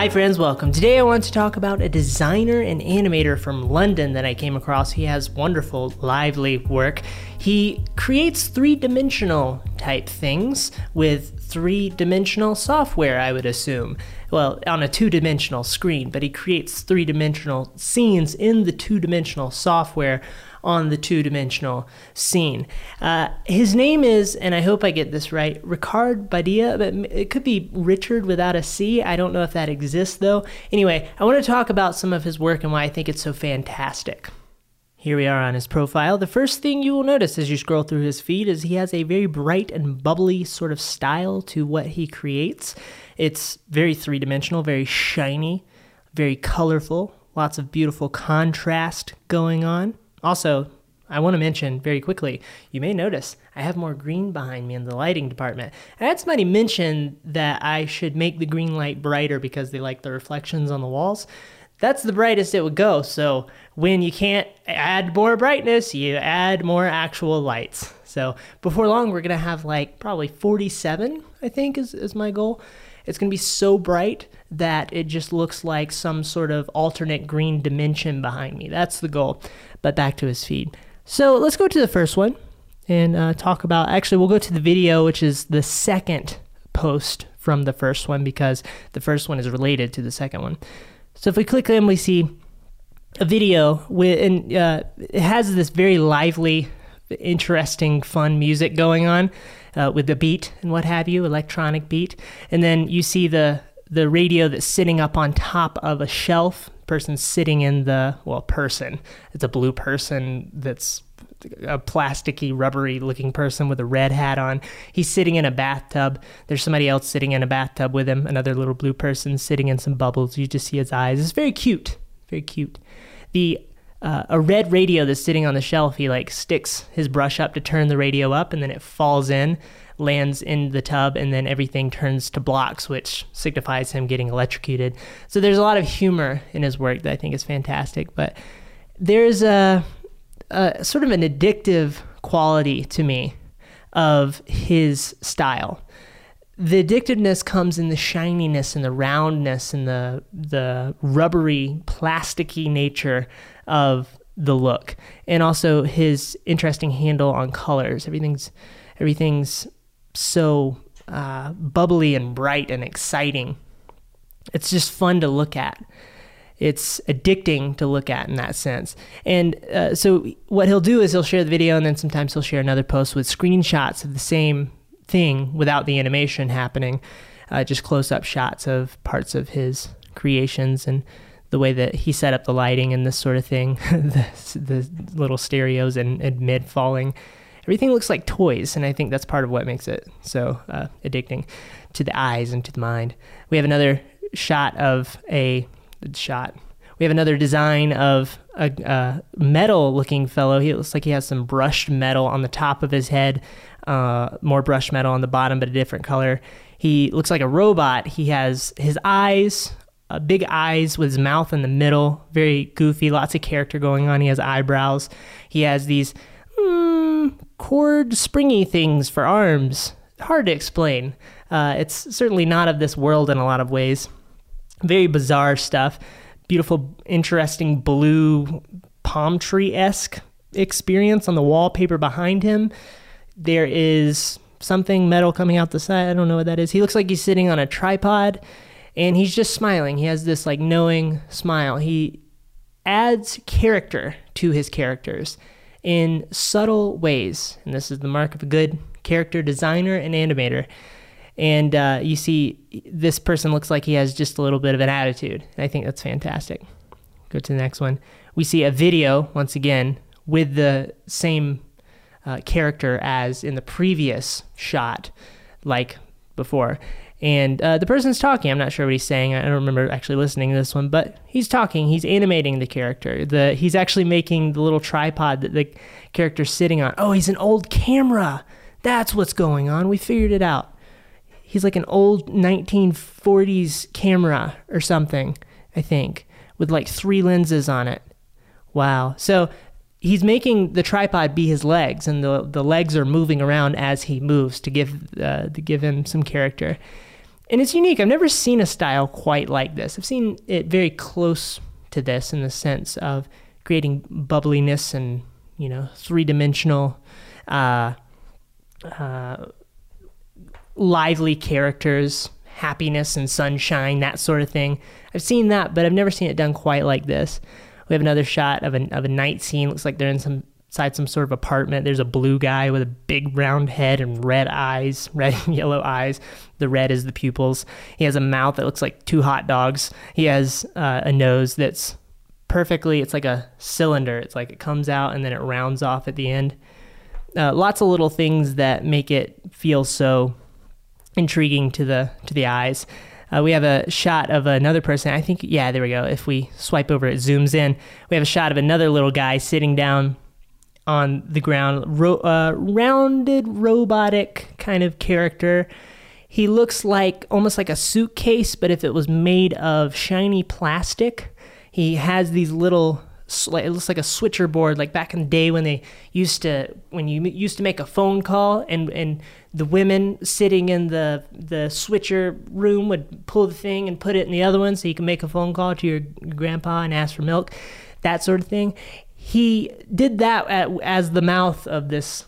Hi, friends, welcome. Today I want to talk about a designer and animator from London that I came across. He has wonderful, lively work. He creates three dimensional type things with three dimensional software, I would assume. Well, on a two dimensional screen, but he creates three dimensional scenes in the two dimensional software on the two dimensional scene. Uh, his name is, and I hope I get this right, Ricard Badia, but it could be Richard without a C. I don't know if that exists though. Anyway, I want to talk about some of his work and why I think it's so fantastic. Here we are on his profile. The first thing you will notice as you scroll through his feed is he has a very bright and bubbly sort of style to what he creates. It's very three dimensional, very shiny, very colorful, lots of beautiful contrast going on. Also, I want to mention very quickly, you may notice I have more green behind me in the lighting department. I had somebody mention that I should make the green light brighter because they like the reflections on the walls. That's the brightest it would go. So when you can't add more brightness, you add more actual lights. So before long, we're going to have like probably 47, I think is, is my goal. It's going to be so bright that it just looks like some sort of alternate green dimension behind me. That's the goal. But back to his feed. So let's go to the first one and uh, talk about. Actually, we'll go to the video, which is the second post from the first one because the first one is related to the second one. So if we click in, we see a video with, and uh, it has this very lively, interesting, fun music going on uh, with the beat and what have you, electronic beat. And then you see the the radio that's sitting up on top of a shelf. Person sitting in the well, person. It's a blue person that's a plasticky, rubbery looking person with a red hat on. He's sitting in a bathtub. There's somebody else sitting in a bathtub with him, another little blue person sitting in some bubbles. You just see his eyes. It's very cute. Very cute. The uh, a red radio that's sitting on the shelf. He like sticks his brush up to turn the radio up, and then it falls in lands in the tub, and then everything turns to blocks, which signifies him getting electrocuted. So there's a lot of humor in his work that I think is fantastic. But there's a, a sort of an addictive quality to me of his style. The addictiveness comes in the shininess and the roundness and the the rubbery, plasticky nature of the look, and also his interesting handle on colors. Everything's everything's so uh, bubbly and bright and exciting. It's just fun to look at. It's addicting to look at in that sense. And uh, so, what he'll do is he'll share the video, and then sometimes he'll share another post with screenshots of the same thing without the animation happening, uh, just close up shots of parts of his creations and the way that he set up the lighting and this sort of thing, the, the little stereos and, and mid falling everything looks like toys, and I think that's part of what makes it so uh, addicting to the eyes and to the mind. We have another shot of a shot. We have another design of a, a metal-looking fellow. He looks like he has some brushed metal on the top of his head, uh, more brushed metal on the bottom, but a different color. He looks like a robot. He has his eyes uh, big eyes with his mouth in the middle, very goofy, lots of character going on. He has eyebrows. He has these cord springy things for arms. Hard to explain. Uh, it's certainly not of this world in a lot of ways. Very bizarre stuff. Beautiful, interesting blue palm tree esque experience on the wallpaper behind him. There is something metal coming out the side. I don't know what that is. He looks like he's sitting on a tripod and he's just smiling. He has this like knowing smile. He adds character to his characters in subtle ways. And this is the mark of a good character designer and animator. And uh, you see, this person looks like he has just a little bit of an attitude. I think that's fantastic. Go to the next one. We see a video, once again, with the same uh, character as in the previous shot, like before and uh, the person's talking. I'm not sure what he's saying. I don't remember actually listening to this one, but he's talking. He's animating the character. The he's actually making the little tripod that the character's sitting on. Oh, he's an old camera. That's what's going on. We figured it out. He's like an old 1940s camera or something, I think, with like three lenses on it. Wow. So he's making the tripod be his legs, and the the legs are moving around as he moves to give uh, to give him some character and it's unique. I've never seen a style quite like this. I've seen it very close to this in the sense of creating bubbliness and you know three dimensional, uh, uh, lively characters, happiness and sunshine, that sort of thing. I've seen that, but I've never seen it done quite like this. We have another shot of a of a night scene. Looks like they're in some inside some sort of apartment. There's a blue guy with a big round head and red eyes, red and yellow eyes. The red is the pupils. He has a mouth that looks like two hot dogs. He has uh, a nose that's perfectly, it's like a cylinder. It's like it comes out and then it rounds off at the end. Uh, lots of little things that make it feel so intriguing to the to the eyes. Uh, we have a shot of another person. I think, yeah, there we go. If we swipe over, it zooms in. We have a shot of another little guy sitting down on the ground, ro- uh, rounded, robotic kind of character. He looks like almost like a suitcase, but if it was made of shiny plastic. He has these little it looks like a switcher board like back in the day when they used to when you used to make a phone call and and the women sitting in the the switcher room would pull the thing and put it in the other one so you can make a phone call to your grandpa and ask for milk that sort of thing he did that at, as the mouth of this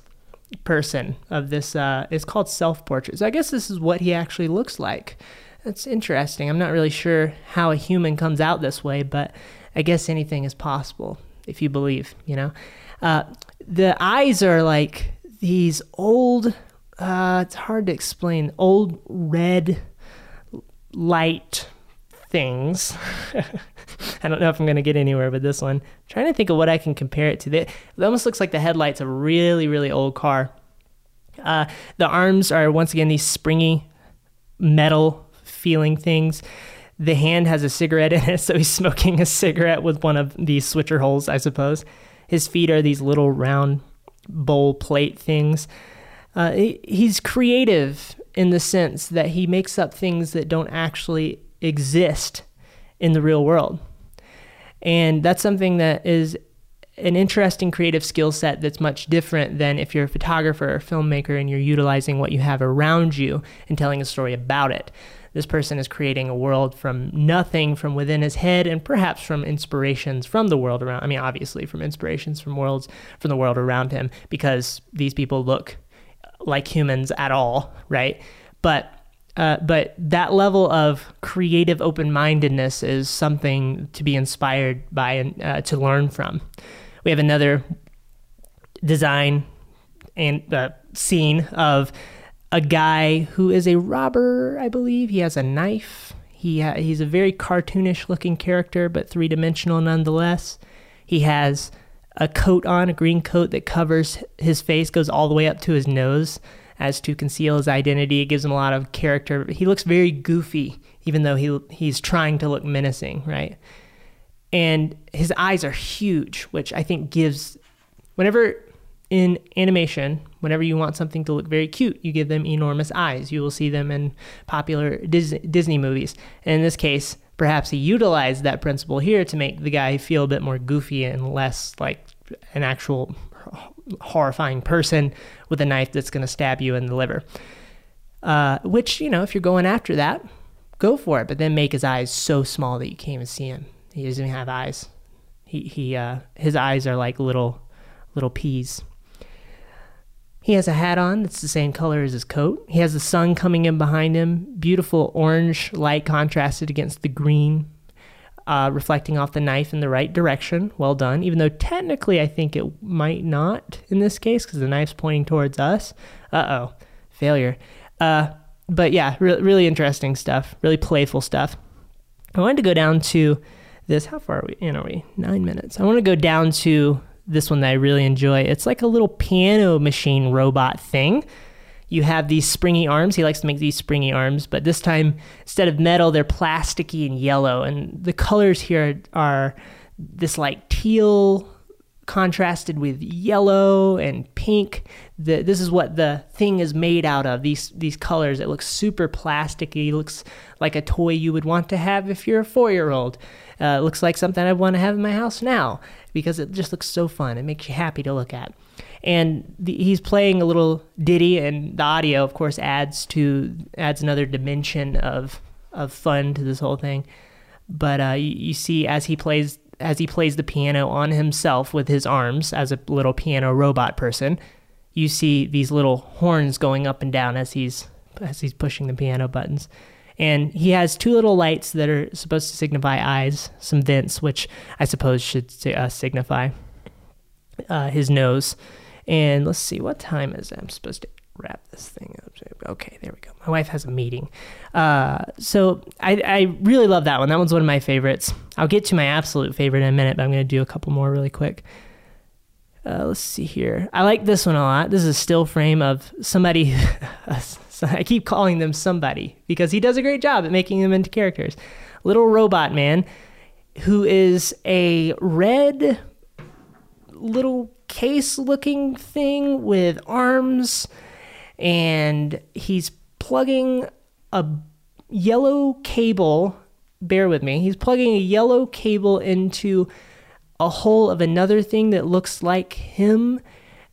person of this uh, it's called self portrait so i guess this is what he actually looks like. That's interesting. I'm not really sure how a human comes out this way but i guess anything is possible if you believe you know? Uh, the eyes are like these old uh, it's hard to explain old red light things I don't know if I'm going to get anywhere with this one. I'm trying to think of what I can compare it to. It almost looks like the headlights of a really, really old car. Uh, the arms are once again these springy metal feeling things. The hand has a cigarette in it, so he's smoking a cigarette with one of these switcher holes, I suppose. His feet are these little round bowl plate things. Uh, he's creative in the sense that he makes up things that don't actually exist in the real world. And that's something that is an interesting creative skill set that's much different than if you're a photographer or filmmaker and you're utilizing what you have around you and telling a story about it. This person is creating a world from nothing from within his head and perhaps from inspirations from the world around. I mean, obviously from inspirations from worlds from the world around him because these people look like humans at all, right? But uh, but that level of creative open mindedness is something to be inspired by and uh, to learn from. We have another design and uh, scene of a guy who is a robber, I believe. He has a knife. He ha- he's a very cartoonish looking character, but three dimensional nonetheless. He has a coat on, a green coat that covers his face, goes all the way up to his nose as to conceal his identity. It gives him a lot of character. He looks very goofy, even though he he's trying to look menacing, right? And his eyes are huge, which I think gives whenever in animation, whenever you want something to look very cute, you give them enormous eyes. You will see them in popular Disney, Disney movies. And in this case, perhaps he utilized that principle here to make the guy feel a bit more goofy and less like an actual horrifying person with a knife that's going to stab you in the liver. Uh, which, you know, if you're going after that, go for it. But then make his eyes so small that you can't even see him. He doesn't even have eyes. He, he, uh, his eyes are like little, little peas. He has a hat on that's the same color as his coat. He has the sun coming in behind him, beautiful orange light contrasted against the green uh, reflecting off the knife in the right direction. Well done. Even though technically I think it might not in this case because the knife's pointing towards us. Uh oh, failure. Uh, but yeah, re- really interesting stuff. Really playful stuff. I wanted to go down to this. How far are we in? Are we nine minutes? I want to go down to this one that I really enjoy. It's like a little piano machine robot thing you have these springy arms. He likes to make these springy arms, but this time instead of metal, they're plasticky and yellow. And the colors here are this like teal contrasted with yellow and pink. The, this is what the thing is made out of. These these colors. It looks super plasticky. It looks like a toy you would want to have if you're a four year old. Uh, it looks like something I'd want to have in my house now because it just looks so fun. It makes you happy to look at. And the, he's playing a little ditty, and the audio, of course, adds to adds another dimension of of fun to this whole thing. But uh, you, you see as he plays as he plays the piano on himself with his arms as a little piano robot person, you see these little horns going up and down as he's as he's pushing the piano buttons. And he has two little lights that are supposed to signify eyes, some vents, which I suppose should uh, signify uh, his nose. And let's see, what time is it? I'm supposed to wrap this thing up. Okay, there we go. My wife has a meeting. Uh, so I, I really love that one. That one's one of my favorites. I'll get to my absolute favorite in a minute, but I'm going to do a couple more really quick. Uh, let's see here. I like this one a lot. This is a still frame of somebody. I keep calling them somebody because he does a great job at making them into characters. Little robot man who is a red little case looking thing with arms and he's plugging a yellow cable. Bear with me. He's plugging a yellow cable into a hole of another thing that looks like him.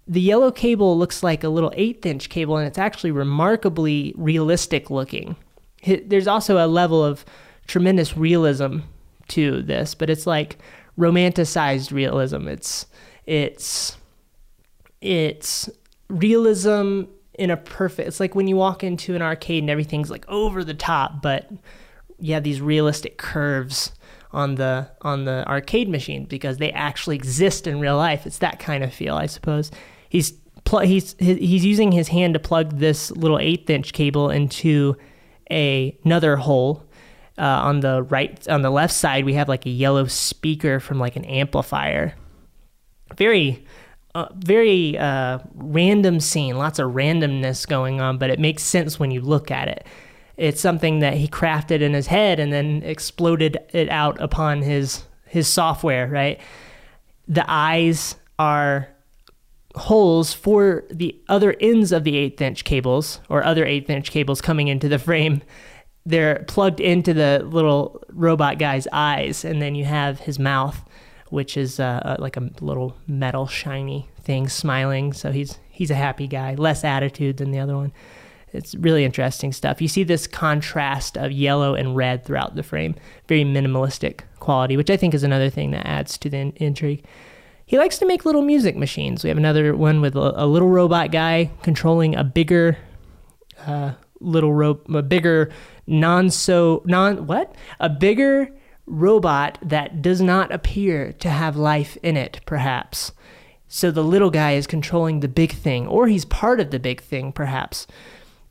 The yellow cable looks like a little eighth inch cable, and it's actually remarkably realistic looking. There's also a level of tremendous realism to this, but it's like romanticized realism. It's it's it's realism in a perfect it's like when you walk into an arcade and everything's like over the top but you have these realistic curves on the on the arcade machine because they actually exist in real life. It's that kind of feel i suppose. He's pl- he's he's using his hand to plug this little eighth inch cable into a, another hole uh, on the right on the left side we have like a yellow speaker from like an amplifier very uh, very uh, random scene, lots of randomness going on, but it makes sense when you look at it. It's something that he crafted in his head and then exploded it out upon his his software, right? The eyes are holes for the other ends of the eighth inch cables or other eighth inch cables coming into the frame. They're plugged into the little robot guy's eyes, and then you have his mouth which is uh, like a little metal shiny thing smiling. So he's he's a happy guy, less attitude than the other one. It's really interesting stuff. You see this contrast of yellow and red throughout the frame, very minimalistic quality, which I think is another thing that adds to the in- intrigue. He likes to make little music machines. We have another one with a, a little robot guy controlling a bigger uh, little ro- a bigger non so non what a bigger robot that does not appear to have life in it, perhaps. So the little guy is controlling the big thing, or he's part of the big thing, perhaps.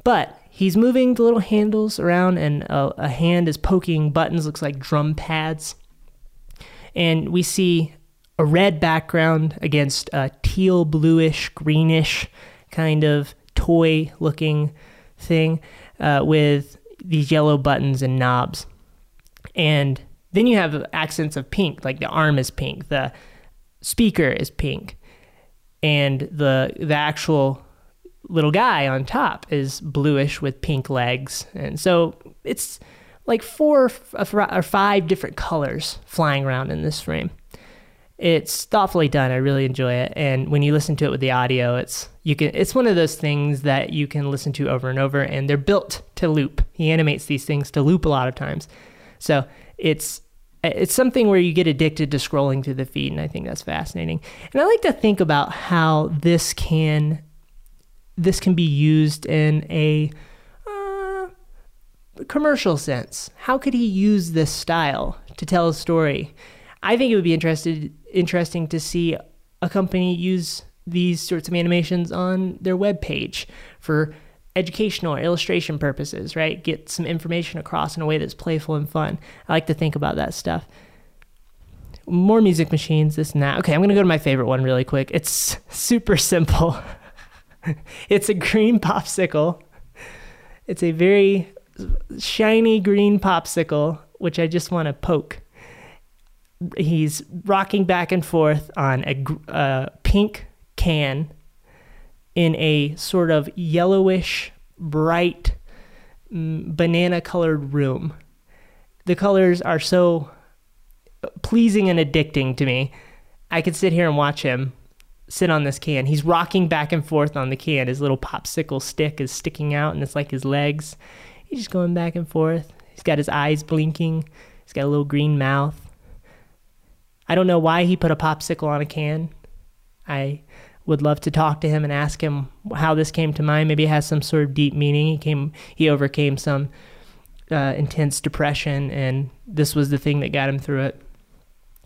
But he's moving the little handles around, and a, a hand is poking buttons, looks like drum pads. And we see a red background against a teal, bluish, greenish kind of toy looking thing uh, with these yellow buttons and knobs. And then you have accents of pink, like the arm is pink, the speaker is pink, and the the actual little guy on top is bluish with pink legs, and so it's like four or five different colors flying around in this frame. It's thoughtfully done. I really enjoy it, and when you listen to it with the audio, it's you can. It's one of those things that you can listen to over and over, and they're built to loop. He animates these things to loop a lot of times, so it's it's something where you get addicted to scrolling through the feed and i think that's fascinating. And i like to think about how this can this can be used in a uh, commercial sense. How could he use this style to tell a story? I think it would be interested interesting to see a company use these sorts of animations on their web page for educational or illustration purposes, right? Get some information across in a way that's playful and fun. I like to think about that stuff. More music machines, this and that. Okay, I'm to go to my favorite one really quick. It's super simple. it's a green popsicle. It's a very shiny green popsicle, which I just want to poke. He's rocking back and forth on a, a uh, pink can in a sort of yellowish, bright, mm, banana colored room. The colors are so pleasing and addicting to me. I could sit here and watch him sit on this can. He's rocking back and forth on the can. His little popsicle stick is sticking out, and it's like his legs. He's just going back and forth. He's got his eyes blinking. He's got a little green mouth. I don't know why he put a popsicle on a can. I would love to talk to him and ask him how this came to mind. Maybe it has some sort of deep meaning. He came, he overcame some uh, intense depression, and this was the thing that got him through it.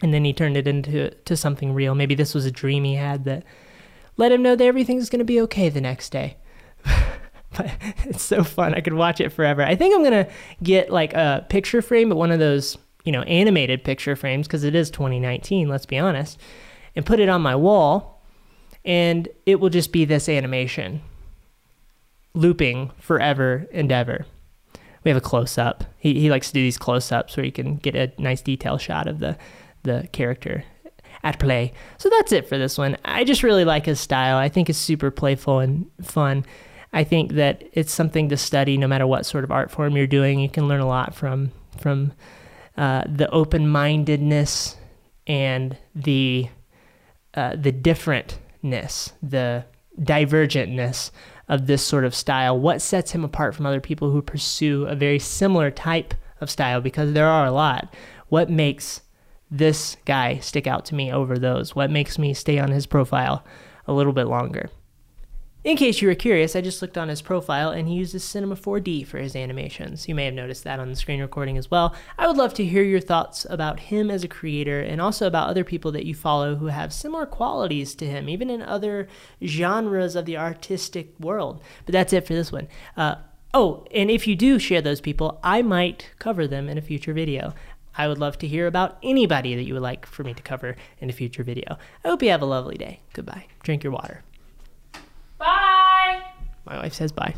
And then he turned it into to something real. Maybe this was a dream he had that let him know that everything's going to be okay the next day. but it's so fun. I could watch it forever. I think I'm going to get like a picture frame, but one of those, you know, animated picture frames because it is 2019, let's be honest, and put it on my wall and it will just be this animation looping forever and ever. We have a close up. He, he likes to do these close ups where you can get a nice detail shot of the, the character at play. So that's it for this one. I just really like his style. I think it's super playful and fun. I think that it's something to study no matter what sort of art form you're doing. You can learn a lot from from uh, the open mindedness and the uh, the different ness, the divergentness of this sort of style. What sets him apart from other people who pursue a very similar type of style? Because there are a lot. What makes this guy stick out to me over those? What makes me stay on his profile a little bit longer? In case you were curious, I just looked on his profile and he uses Cinema 4D for his animations. You may have noticed that on the screen recording as well. I would love to hear your thoughts about him as a creator and also about other people that you follow who have similar qualities to him, even in other genres of the artistic world. But that's it for this one. Uh, oh, and if you do share those people, I might cover them in a future video. I would love to hear about anybody that you would like for me to cover in a future video. I hope you have a lovely day. Goodbye. Drink your water. My wife says bye.